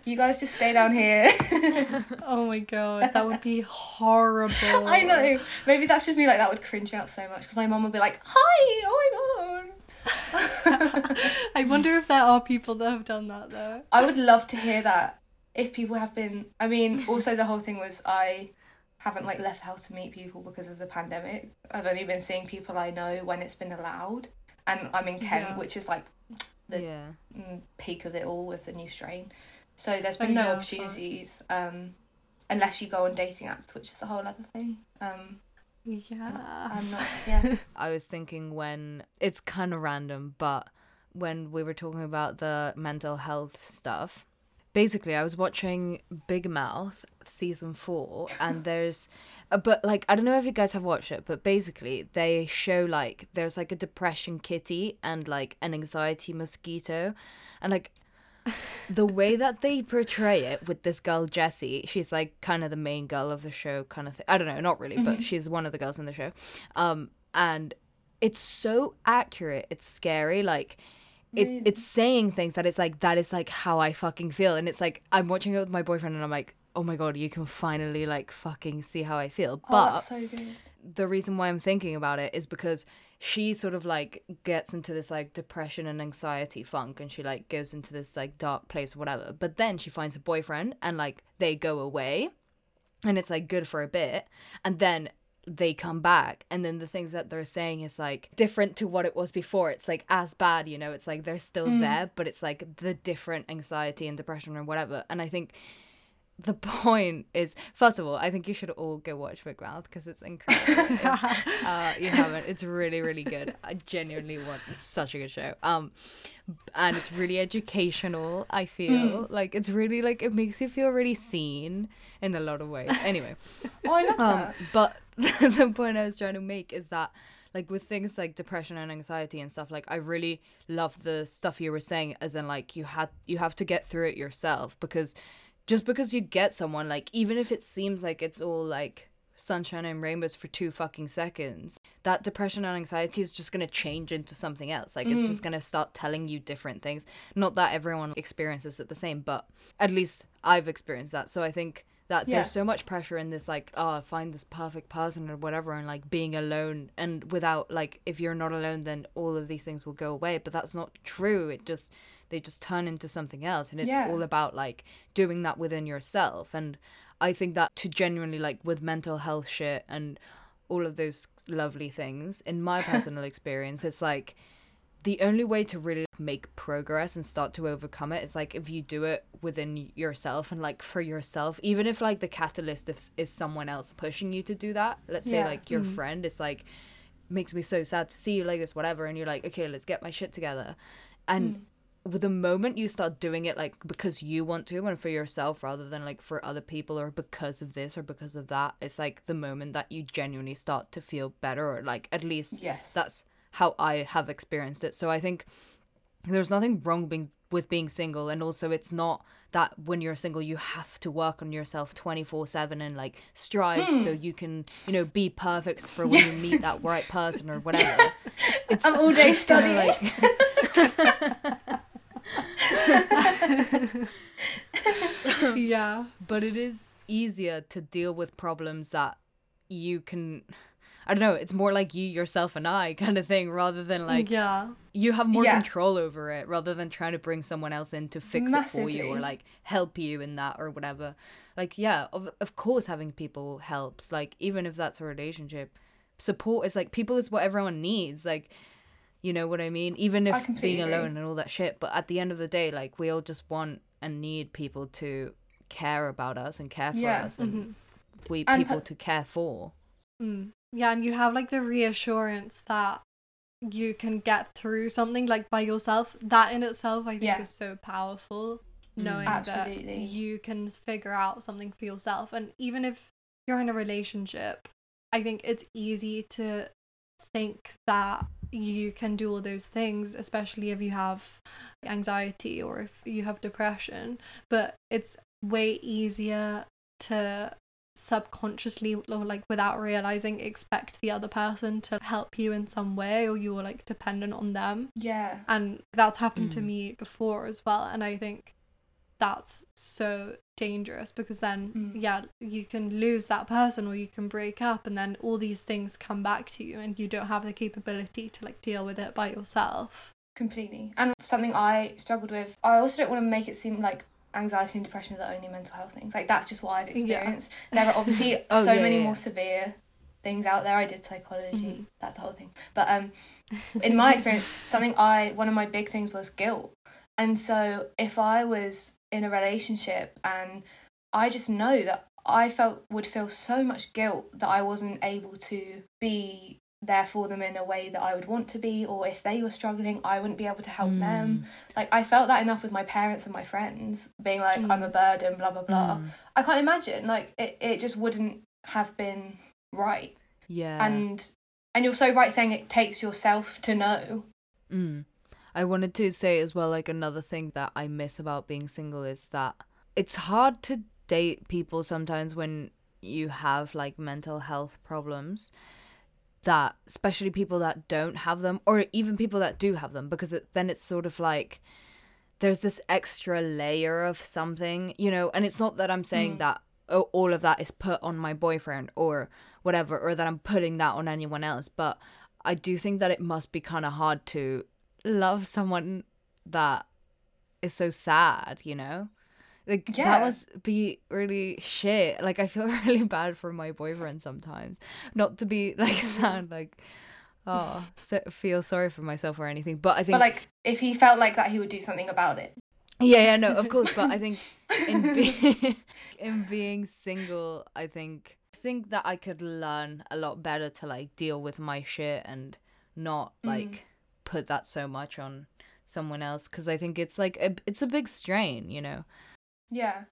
you guys just stay down here. oh my god, that would be horrible. I know. Maybe that's just me. Like that would cringe me out so much because my mum would be like, "Hi, oh my god." I wonder if there are people that have done that though. I would love to hear that if people have been. I mean, also the whole thing was I haven't like left the house to meet people because of the pandemic. I've only been seeing people I know when it's been allowed, and I'm in Kent, Yeah. which is like The- yeah. mm, peak of it all with the new strain. So there's been no yeah, opportunities um, unless you go on dating apps, which is a whole other thing. Um, Yeah. I'm not. Yeah. I was thinking when it's kind of random, but when we were talking about the mental health stuff, basically I was watching Big Mouth season four, and there's, uh, but like I don't know if you guys have watched it, but basically they show like there's like a depression kitty and like an anxiety mosquito, and like. the way that they portray it with this girl Jessie, she's like kind of the main girl of the show, kind of thing. I don't know, not really, but she's one of the girls in the show. Um, and it's so accurate. It's scary. Like it, it's saying things that it's like that is like how I fucking feel, and it's like I'm watching it with my boyfriend, and I'm like, oh my god, you can finally like fucking see how I feel. oh, But that's so good. the reason why I'm thinking about it is because she sort of like gets into this like depression and anxiety funk and she like goes into this like dark place or whatever. But then she finds a boyfriend and like they go away and it's like good for a bit and then they come back. And then the things that they're saying is like different to what it was before. It's like as bad you know? It's like they're still mm. there but it's like the different anxiety and depression or whatever. And i think the point is first of all i think you should all go watch big mouth because it's incredible. If, uh, you haven't it's really really good. I genuinely want it's such a good show. Um and it's really educational i feel. Like it's really like it makes you feel really seen in a lot of ways. Anyway Oh, I love um, that. but the point I was trying to make is that, like, with things like depression and anxiety and stuff, like, I really love the stuff you were saying, as in, like, you had you have to get through it yourself because just because you get someone, like, even if it seems like it's all like sunshine and rainbows for two fucking seconds, that depression and anxiety is just gonna change into something else. Like, it's mm. just gonna start telling you different things. Not that everyone experiences it the same, but at least I've experienced that. So I think that Yeah. there's so much pressure in this like oh find this perfect person or whatever and like being alone and without like if you're not alone then all of these things will go away but that's not true it just they just turn into something else and it's Yeah. all about like doing that within yourself. And i think that to genuinely like with mental health shit and all of those lovely things in my personal experience it's like the only way to really make progress and start to overcome it is like if you do it within yourself and like for yourself. Even if like the catalyst is, is someone else pushing you to do that let's say like your mm-hmm. friend is like makes me so sad to see you like this whatever and you're like okay let's get my shit together. And with the moment you start doing it like because you want to and for yourself rather than like for other people or because of this or because of that it's like the moment that you genuinely start to feel better or like at least Yes. that's how I have experienced it. So I think there's nothing wrong being with being single and also it's not that when you're single you have to work on yourself 24/7 and like strive so hmm. you can, you know, be perfect for when you meet that right person or whatever. It's I'm all day studying. yeah. but it is easier to deal with problems that you can I don't know, it's more like you yourself and I kind of thing rather than mm, like yeah. you have more Yeah. control over it rather than trying to bring someone else in to fix it for you or like help you in that or whatever like yeah of, of course having people helps like even if that's a relationship support is like people is what everyone needs like you know what i mean even if being alone and all that shit but at the end of the day like we all just want and need people to care about us and care for Yeah. us and we And people per- to care for Mm. Yeah, and you have like the reassurance that you can get through something like by yourself. That in itself, I think, Yeah. is so powerful. Knowing Absolutely. that you can figure out something for yourself, and even if you're in a relationship, I think it's easy to think that you can do all those things, especially if you have anxiety or if you have depression. But it's way easier to subconsciously or like without realizing expect the other person to help you in some way or you're like dependent on them yeah. and that's happened to Mhm. me before as well and i think that's so dangerous because then Mm. yeah you can lose that person or you can break up and then all these things come back to you and you don't have the capability to like deal with it by yourself Completely. And something I struggled with, I also don't want to make it seem like anxiety and depression are the only mental health things. Like, that's just what I've Yeah. experienced. There are obviously Oh, so yeah, many yeah. more severe things out there. I did psychology, Mhm. that's the whole thing. But um, in my experience, something I one of my big things was guilt. And so if I was in a relationship and I just know that I felt would feel so much guilt that I wasn't able to be there for them in a way that I would want to be, or if they were struggling, I wouldn't be able to help them. Like I felt that enough with my parents and my friends, being like, Mm. I'm a burden, blah blah blah. Mm. I can't imagine. Like it, it just wouldn't have been right. Yeah. And and you're so right saying it takes yourself to know. I wanted to say as well, like another thing that I miss about being single is that it's hard to date people sometimes when you have like mental health problems. That especially people that don't have them, or even people that do have them, because it, then it's sort of like there's this extra layer of something, you know. And it's not that I'm saying Mm. that oh, all of that is put on my boyfriend or whatever, or that I'm putting that on anyone else, but I do think that it must be kind of hard to love someone that is so sad, you know? Like Yeah. that must be really shit. Like I feel really bad for my boyfriend sometimes. Not to be like sound like oh so, feel sorry for myself or anything, but I think But like if he felt like that he would do something about it. yeah, yeah, no, of course, but I think in be- in being single, I think think that I could learn a lot better to like deal with my shit and not Mm. Put that so much on someone else because I think it's like a, it's a big strain, you know. Yeah.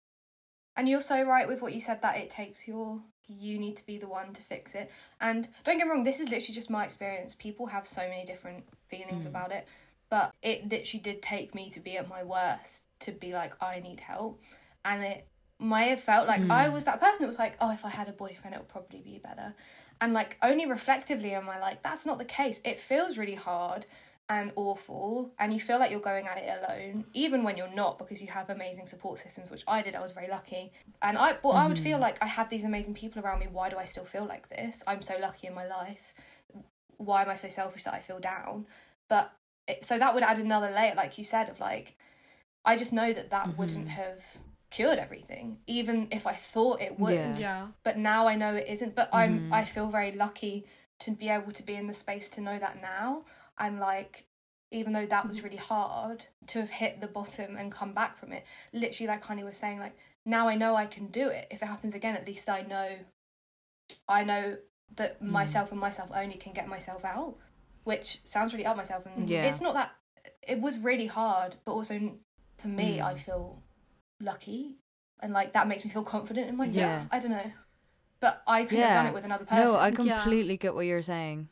And you're so right with what you said that it takes your you need to be the one to fix it. And don't get me wrong, this is literally just my experience. People have so many different feelings Mm. about it. But it literally did take me to be at my worst to be like, I need help. And it might have felt like I Mm. was that person that was like, oh, if I had a boyfriend, it would probably be better. And like, only reflectively am I like, that's not the case. It feels really hard and awful, and you feel like you're going at it alone, even when you're not, because you have amazing support systems, which I did. I was very lucky, and I, but I would feel like I have these amazing people around me. Why do I still feel like this? I'm so lucky in my life. Why am I so selfish that I feel down? But it, so that would add another layer, like you said, of like, I just know that that wouldn't Mhm. have cured everything, even if I thought it would Yeah. Yeah. but now I know it isn't. But I'm Mhm. I feel very lucky to be able to be in the space to know that now. And like, even though that was really hard to have hit the bottom and come back from it, literally like Honey was saying, like now I know I can do it. If it happens again, at least I know. I know that Mm. myself and myself only can get myself out, which sounds really up myself. And Yeah. it's not that. It was really hard, but also for me, I Mm. feel lucky, and like that makes me feel confident in myself. Yeah. I don't know, but I could have done it with another person. No, I Yeah. completely get what you're saying.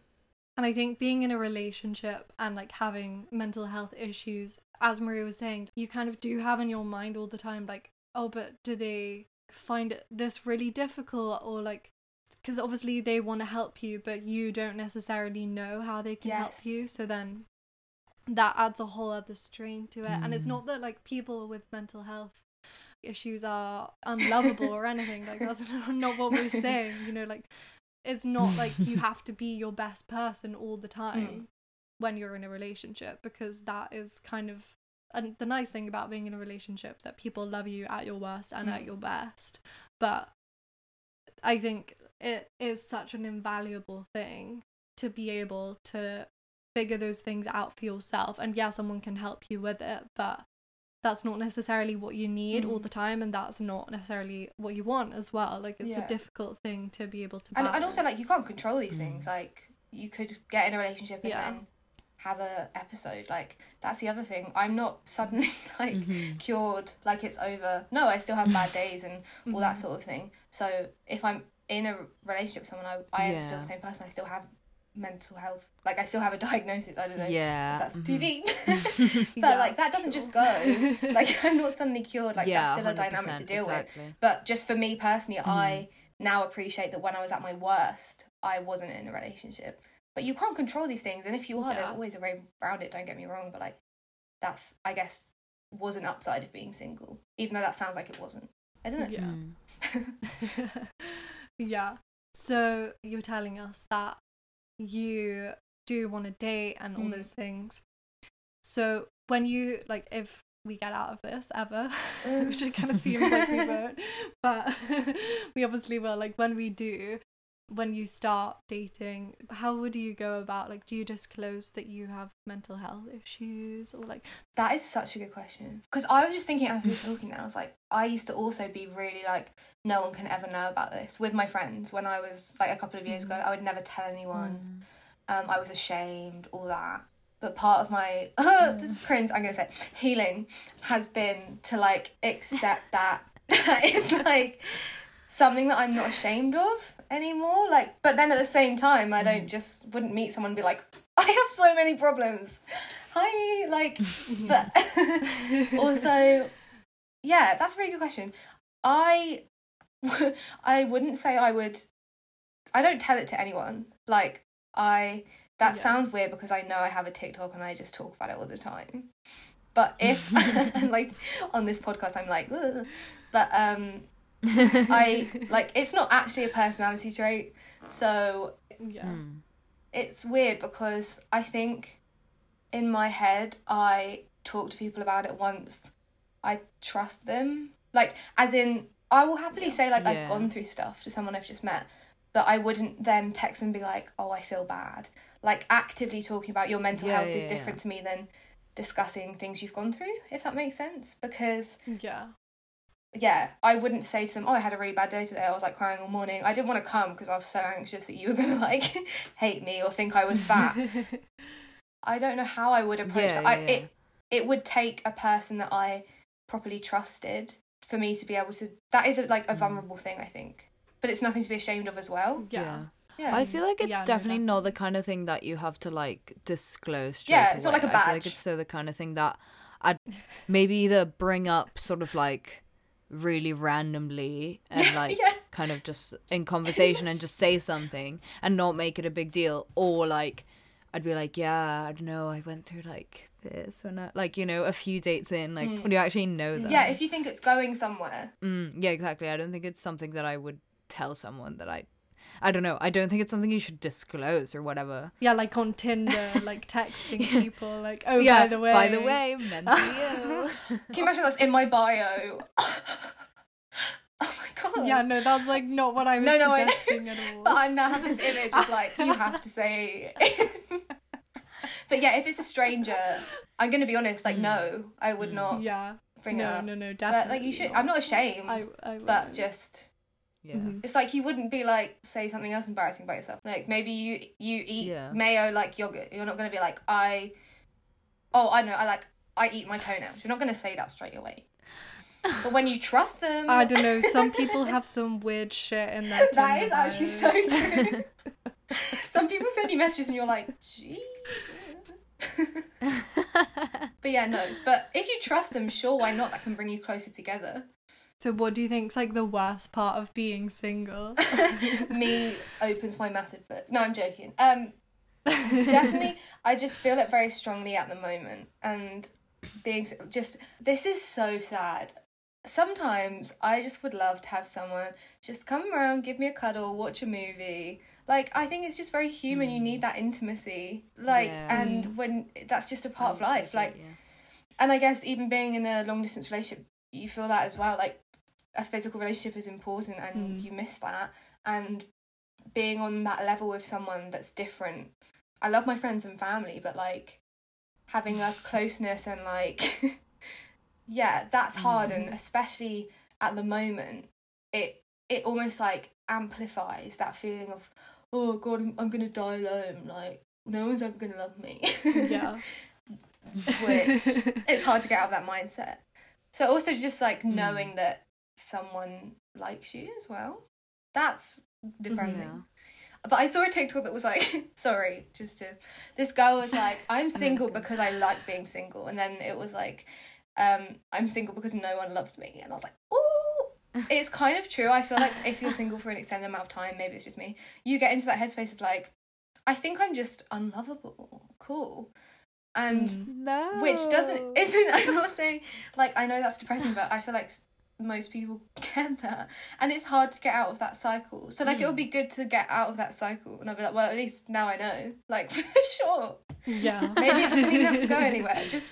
And I think being in a relationship and like having mental health issues, as Maria was saying, you kind of do have in your mind all the time, like, oh, but do they find this really difficult? Or like, because obviously they want to help you, but you don't necessarily know how they can help you. So then that adds a whole other strain to it. And it's Mm. not that like people with mental health issues are unlovable or anything. Like, that's not what we're saying, you know, like, it's not like you have to be your best person all the time when you're in a relationship because that is kind of and the nice thing about being in a relationship that people love you at your worst and at Mm. your best but i think it is such an invaluable thing to be able to figure those things out for yourself and yeah someone can help you with it but that's not necessarily what you need all Mm. the time and that's not necessarily what you want as well like it's Yeah. a difficult thing to be able to and, and also like you can't control these Mm. things. Like you could get in a relationship and Yeah. then have a episode. Like that's the other thing. I'm not suddenly like Mhm. cured, like it's over. No, I still have bad days and all that Mhm. sort of thing. So if I'm in a relationship with someone, I, I am still the same person. I still have mental health. Like I still have a diagnosis. I don't know. Yeah. If that's mhm. too deep. but Yeah, like that doesn't just go. Like I'm not suddenly cured. Like yeah, that's still a dynamic to 100%, deal with. But just for me personally, Mm-hmm. I now appreciate that when I was at my worst, I wasn't in a relationship. But you can't control these things, and if you are, there's always a way around it. Don't get me wrong, but like that's I guess was an upside of being single, even though that sounds like it wasn't. I don't know. Yeah. Mm. yeah. So you're telling us that you do want to date and all Mm. those things. So when you like, if we get out of this ever, which it kind of seems like we won't, but we obviously will. Like when we do, when you start dating, how would you go about like do you disclose that you have mental health issues or like That is such a good question. Because I was just thinking as we were talking now, I was like, I used to also be really like, no one can ever know about this with my friends when I was like a couple of years mm. ago. I would never tell anyone. Mm. Um, I was ashamed, all that. But part of my, this is mm. cringe, I'm going to say, healing has been to like accept that it's like something that I'm not ashamed of anymore. Like, but then at the same time, I don't just wouldn't meet someone and be like, I have so many problems. Hi, like, but also, yeah, that's a really good question. I, I wouldn't say I would. I don't tell it to anyone. Like, I. That Yeah. sounds weird because I know I have a TikTok and I just talk about it all the time. But if, like, on this podcast, I'm like, "Ugh." but um, I like it's not actually a personality trait. So yeah. Mm. it's weird because I think in my head I talk to people about it once I trust them. Like as in I will happily say like Yeah. I've gone through stuff to someone I've just met, but I wouldn't then text and be like, "Oh, I feel bad." Like actively talking about your mental Yeah, health is yeah, different to me than discussing things you've gone through, if that makes sense, because Yeah. Yeah, I wouldn't say to them, "Oh, I had a really bad day today. I was like crying all morning. I didn't want to come because I was so anxious that you were gonna like hate me or think I was fat." I don't know how I would approach Yeah, that. I, yeah, yeah. It it would take a person that I properly trusted for me to be able to. That is a, like Mm. a vulnerable thing, I think, but it's nothing to be ashamed of as well. yeah. Yeah, I feel like it's Yeah, no, definitely not the kind of thing that you have to like disclose. Yeah, it's not away. like a I feel like badge. it's so the kind of thing that I'd maybe either bring up sort of like really randomly and like yeah. kind of just in conversation and just say something and not make it a big deal, or like I'd be like, yeah, I don't know, I went through like this or not, like you know, a few dates in, like when you actually know them. Mm. Yeah, if you think it's going somewhere, Mm, yeah, exactly. I don't think it's something that I would tell someone that I. I don't know. I don't think it's something you should disclose or whatever. Yeah, like on Tinder, like texting people, like, oh, yeah. by the way. By the way, mentally ill. can you imagine that's in my bio? oh my god. Yeah, no, that's like not what I was No, no, I- suggesting at all. But I now have this image of like you have to say. but yeah, if it's a stranger, I'm gonna be honest. Like, no, I would mm. not yeah. bring it No, up. no, no, definitely. But like, you should. I'm not ashamed, I, I but wouldn't. just yeah. Mhm. it's like you wouldn't be like say something else embarrassing about yourself. Like maybe you you eat Yeah. mayo like yogurt. You're not gonna be like I. Oh, I know. I like I eat my toenails. You're not gonna say that straight away. But when you trust them, I don't know. Some people have some weird shit in their that Tinder actually so true. Some people send you messages and you're like, Jesus. but yeah, no. But if you trust them, sure, why not? That can bring you closer together. So, what do you think's like the worst part of being single? Me opens my massive book. No, I'm joking. Um, definitely, I just feel it very strongly at the moment, and being just this is so sad. Sometimes I just would love to have someone just come around, give me a cuddle, watch a movie. Like I think it's just very human. You need that intimacy. Like Yeah. and when that's just a part of life. Like yeah. and I guess even being in a long distance relationship, you feel that as well. Like a physical relationship is important, and Mm. you miss that. And being on that level with someone that's different. I love my friends and family, but like having a closeness and like, yeah, that's hard. And especially at the moment, it it almost like amplifies that feeling of, oh god, I'm, I'm gonna die alone. Like no one's ever gonna love me. yeah. which it's hard to get out of that mindset. So also just like Hmm. knowing that someone likes you as well. That's depressing. Yeah. But I saw a TikTok that was like, sorry, just to this girl was like, I'm single because I like being single, and then it was like, um, I'm single because no one loves me, and I was like, oh, It's kind of true. I feel like if you're single for an extended amount of time, maybe it's just me. You get into that headspace of like, I think I'm just unlovable. Cool. And Mm. No. which doesn't isn't i'm not saying like i know that's depressing but i feel like most people get that and it's hard to get out of that cycle so like it would be mm. good to get out of that cycle and i'll be like well at least now i know like for sure Yeah. maybe it doesn't even have to go anywhere just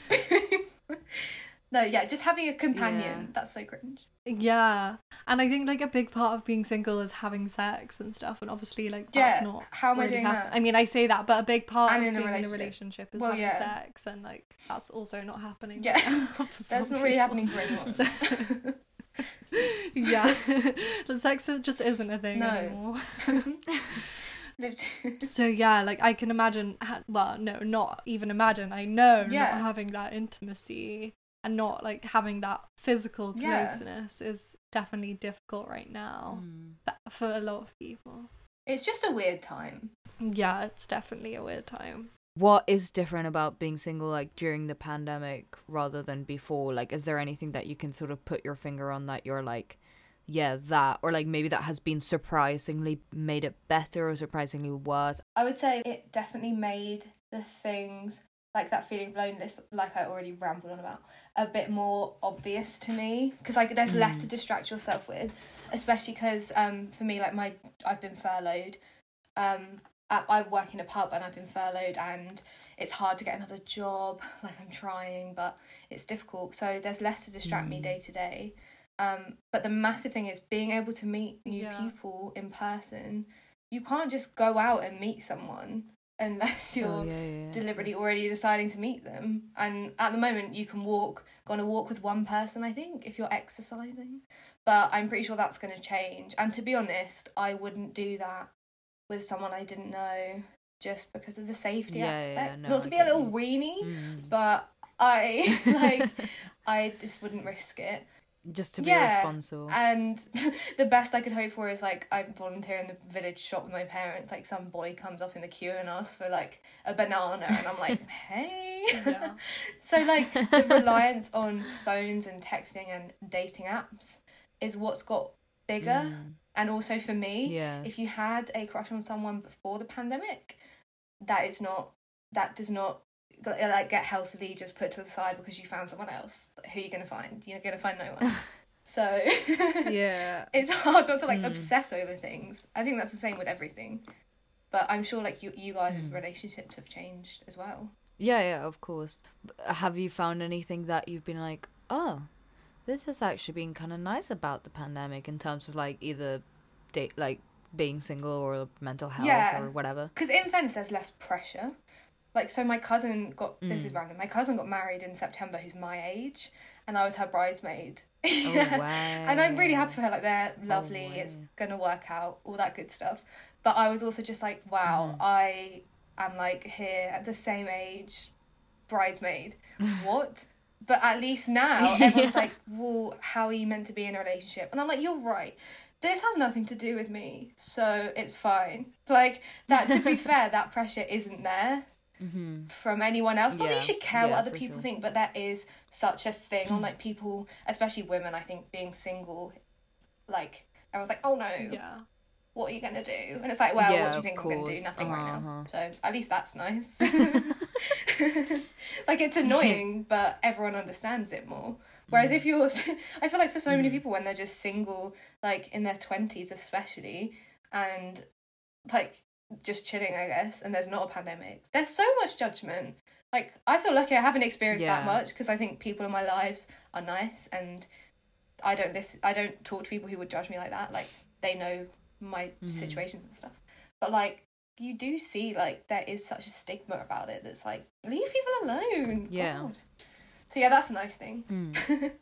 no yeah just having a companion Yeah. that's so cringe Yeah. And I think like a big part of being single is having sex and stuff. And obviously, like Yeah, that's not. how am I doing hap- that? I mean, I say that, but a big part And of being in a relationship. is Well, having yeah. sex, and like that's also not happening. Yeah. right now for some That's not really happening for anyone. Yeah, the sex just isn't a thing No. anymore. So yeah, like I can imagine. Ha- well, no, not even imagine. I know Yeah. not having that intimacy and not like having that physical Yeah. closeness is definitely difficult right now Mm. for a lot of people. it's just a weird time. Yeah, it's definitely a weird time. What is different about being single like during the pandemic rather than before? Like is there anything that you can sort of put your finger on that you're like yeah, that or like maybe that has been surprisingly made it better or surprisingly worse. I would say it definitely made the things like that feeling of loneliness, like I already rambled on about, a bit more obvious to me because like there's less to distract yourself with, especially because um for me like my I've been furloughed, um I, I work in a pub and I've been furloughed and it's hard to get another job. Like I'm trying, but it's difficult. So there's less to distract me Mm. day to day. Um, but the massive thing is being able to meet new Yeah. people in person. You can't just go out and meet someone unless you're Oh, yeah, yeah. deliberately already deciding to meet them. And at the moment, you can walk, go on a walk with one person, I think, if you're exercising. But I'm pretty sure that's going to change. And to be honest, I wouldn't do that with someone I didn't know just because of the safety Yeah, yeah, aspect. no, Not I to be a little you. weenie, Mm. but I like I just wouldn't risk it. just to be Yeah, responsible. And the best I could hope for is like I volunteer in the village shop with my parents. Like some boy comes up in the queue and asks for like a banana, and I'm like, hey. Yeah. so like the reliance on phones and texting and dating apps is what's got bigger. Mm. And also for me, Yeah. if you had a crush on someone before the pandemic, that is not that does not like get healthily just put to the side because you found someone else. Who are you gonna find? You're gonna find no one. So yeah. it's hard not to like Mm. obsess over things. I think that's the same with everything. But I'm sure like you you guys' Mm. relationships have changed as well. Yeah, yeah, of course. Have you found anything that you've been like, oh, this has actually been kind of nice about the pandemic in terms of like either date, like being single or mental health Yeah. or whatever? Because in fairness, there's less pressure. Like, so my cousin got this is Mm. random. My cousin got married in September, who's my age, and I was her bridesmaid. Oh, Yeah. And I'm really happy for her. Like, they're lovely. It's gonna work out. All that good stuff. But I was also just like, wow, Mm. I am like here at the same age, bridesmaid. What? But at least now everyone's Yeah. like, well, how are you meant to be in a relationship? And I'm like, you're right. This has nothing to do with me, so it's fine. Like that. To be fair, that pressure isn't there Mm-hmm. from anyone else. Not that you should care what other people sure. think, but that is such a thing on like people, especially women. I think being single, like everyone's like, oh no, Yeah. What are you gonna do? And it's like, well, Yeah, what do you think I'm gonna do? course. Nothing right now. Uh-huh. So at least that's nice. like it's annoying, but everyone understands it more. Whereas if you're, I feel like for so many Mm. people when they're just single, like in their twenties especially, and like just chilling, I guess, and there's not a pandemic, there's so much judgment. Like I feel lucky I haven't experienced that much because I think people in my lives are nice and I don't listen. I don't talk to people who would judge me like that. Like they know my Mhm. situations and stuff. But like you do see like there is such a stigma about it that's like leave people alone. Yeah. God. So yeah, that's a nice thing. Mm.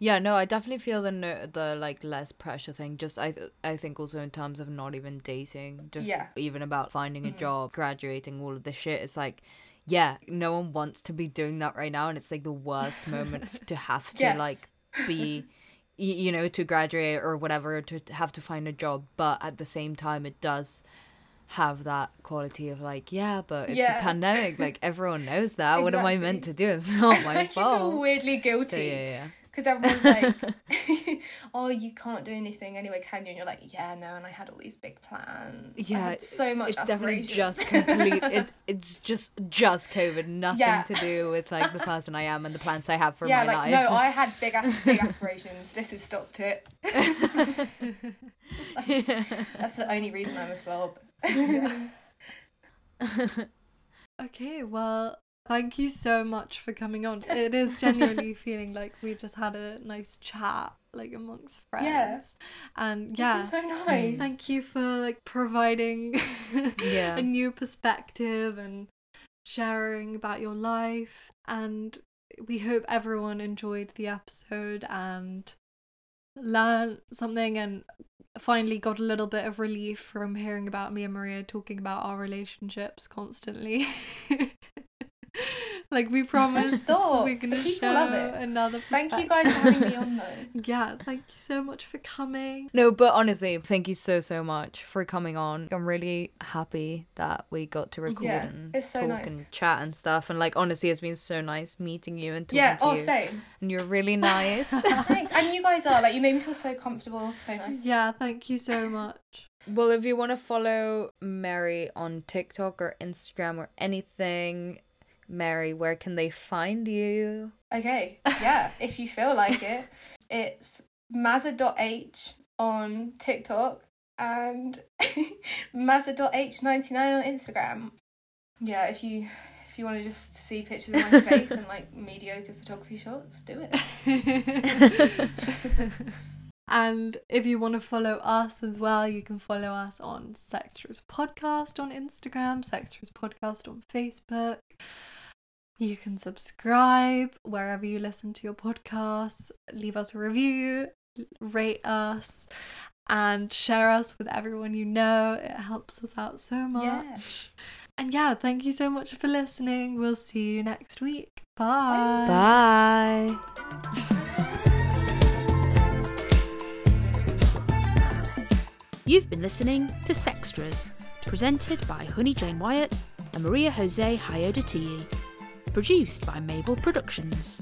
Yeah, no, I definitely feel the no, the like less pressure thing. Just I th- I think also in terms of not even dating, just Yeah. even about finding a Mhm. job, graduating, all of this shit. It's like, yeah, no one wants to be doing that right now, and it's like the worst moment to have to Yes. like be, you know, to graduate or whatever to have to find a job. But at the same time, it does have that quality of like, yeah, but it's Yeah. a pandemic. Like everyone knows that. What am I meant to do? It's not my you feel fault. weirdly So guilty yeah, yeah. Because everyone's like, "Oh, you can't do anything anyway, can you?" And you're like, "Yeah, no." And I had all these big plans. Yeah, so much. it's definitely just complete it, it's just just covid nothing Yeah. to do with like the person i am and the plans i have for yeah, my like life no, I had big big aspirations. This has stopped it. That's the only reason I'm a slob. Okay, well, thank you so much for coming on. It is genuinely feeling like we just had a nice chat. like amongst friends. Yeah. And This yeah. is so mm. nice. Thank you for like providing Yeah. a new perspective and sharing about your life. And we hope everyone enjoyed the episode and learned something and finally got a little bit of relief from hearing about me and Maria talking about our relationships constantly. like we promised Stop. we're gonna show love it. another Thank you guys for having me on though. yeah, thank you so much for coming. No, but honestly, thank you so so much for coming on. I'm really happy that we got to record Yeah, and it's so talk nice. and chat and stuff. And like honestly, it's been so nice meeting you and talking. Yeah, to oh you. same. And you're really nice. Thanks. And you guys are like you made me feel so comfortable. So nice. Yeah, thank you so much. well, if you want to follow Mary on TikTok or Instagram or anything, Mary, where can they find you? Okay. Yeah, if you feel like it. It's mazza.h on TikTok and mazza.h99 on Instagram. Yeah, if you if you want to just see pictures of my face and like mediocre photography shots, do it. and if you want to follow us as well, you can follow us on Sextras Podcast on Instagram, Sextras Podcast on Facebook. You can subscribe wherever you listen to your podcasts, leave us a review, rate us, and share us with everyone you know. It helps us out so much. Yeah. And yeah, thank you so much for listening. We'll see you next week. Bye. Bye. You've been listening to Sextras, presented by Honey Jane Wyatt and Maria Jose Hayodatiyi, produced by Mabel Productions.